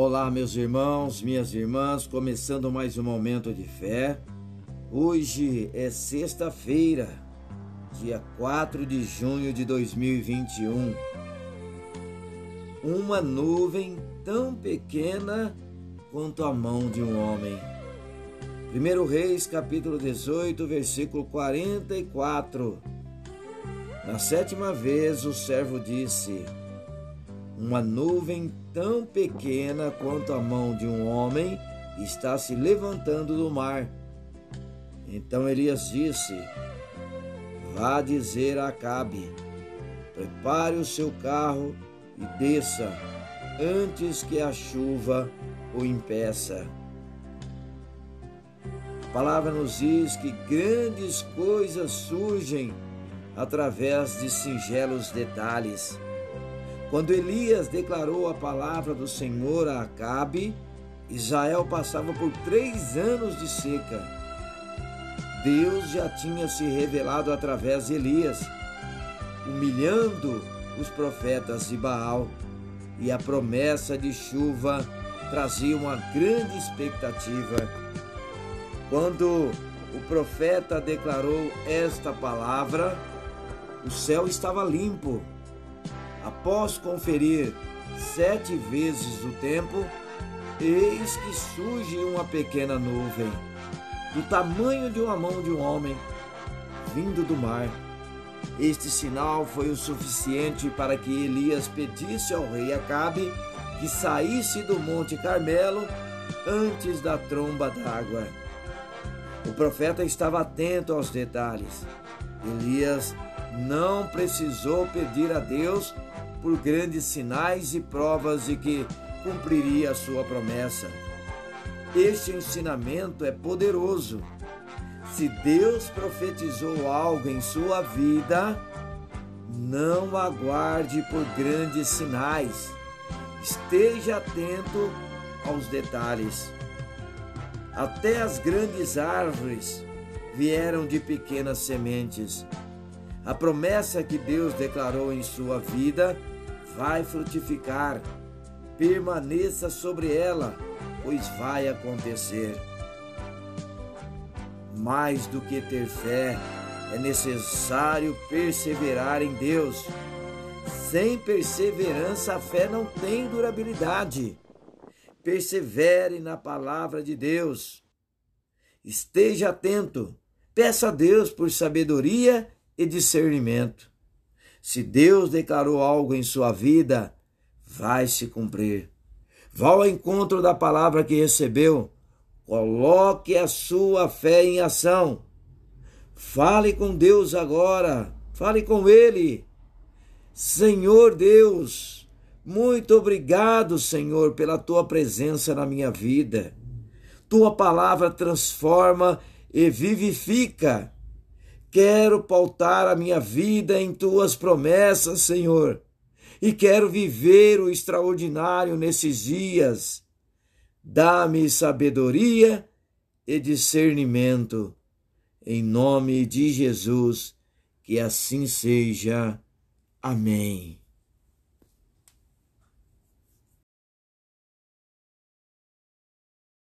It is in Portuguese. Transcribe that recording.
Olá, meus irmãos, minhas irmãs, começando mais um momento de fé. Hoje é sexta-feira, dia 4 de junho de 2021. Uma nuvem tão pequena quanto a mão de um homem. 1 Reis, capítulo 18, versículo 44. Na sétima vez o servo disse: uma nuvem tão pequena quanto a mão de um homem está se levantando do mar. Então Elias disse: Vá dizer a Acabe: prepare o seu carro e desça antes que a chuva o impeça. A palavra nos diz que grandes coisas surgem através de singelos detalhes. Quando Elias declarou a palavra do Senhor a Acabe, Israel passava por três anos de seca. Deus já tinha se revelado através de Elias, humilhando os profetas de Baal, e a promessa de chuva trazia uma grande expectativa. Quando o profeta declarou esta palavra, o céu estava limpo Após conferir sete vezes o tempo, eis que surge uma pequena nuvem, do tamanho de uma mão de um homem, vindo do mar. Este sinal foi o suficiente para que Elias pedisse ao rei Acabe que saísse do Monte Carmelo antes da tromba d'água. O profeta estava atento aos detalhes. Elias não precisou pedir a Deus por grandes sinais e provas de que cumpriria a sua promessa. Este ensinamento é poderoso. Se Deus profetizou algo em sua vida, não aguarde por grandes sinais. Esteja atento aos detalhes. Até as grandes árvores vieram de pequenas sementes. A promessa que Deus declarou em sua vida vai frutificar. Permaneça sobre ela, pois vai acontecer. Mais do que ter fé, é necessário perseverar em Deus. Sem perseverança, a fé não tem durabilidade. Persevere na palavra de Deus. Esteja atento. Peça a Deus por sabedoria e discernimento. Se Deus declarou algo em sua vida, vai se cumprir. Vá ao encontro da palavra que recebeu. Coloque a sua fé em ação. Fale com Deus agora. Fale com Ele. Senhor Deus, muito obrigado, Senhor, pela tua presença na minha vida. Tua palavra transforma e vivifica. Quero pautar a minha vida em tuas promessas, Senhor, e quero viver o extraordinário nesses dias. Dá-me sabedoria e discernimento. Em nome de Jesus, que assim seja. Amém.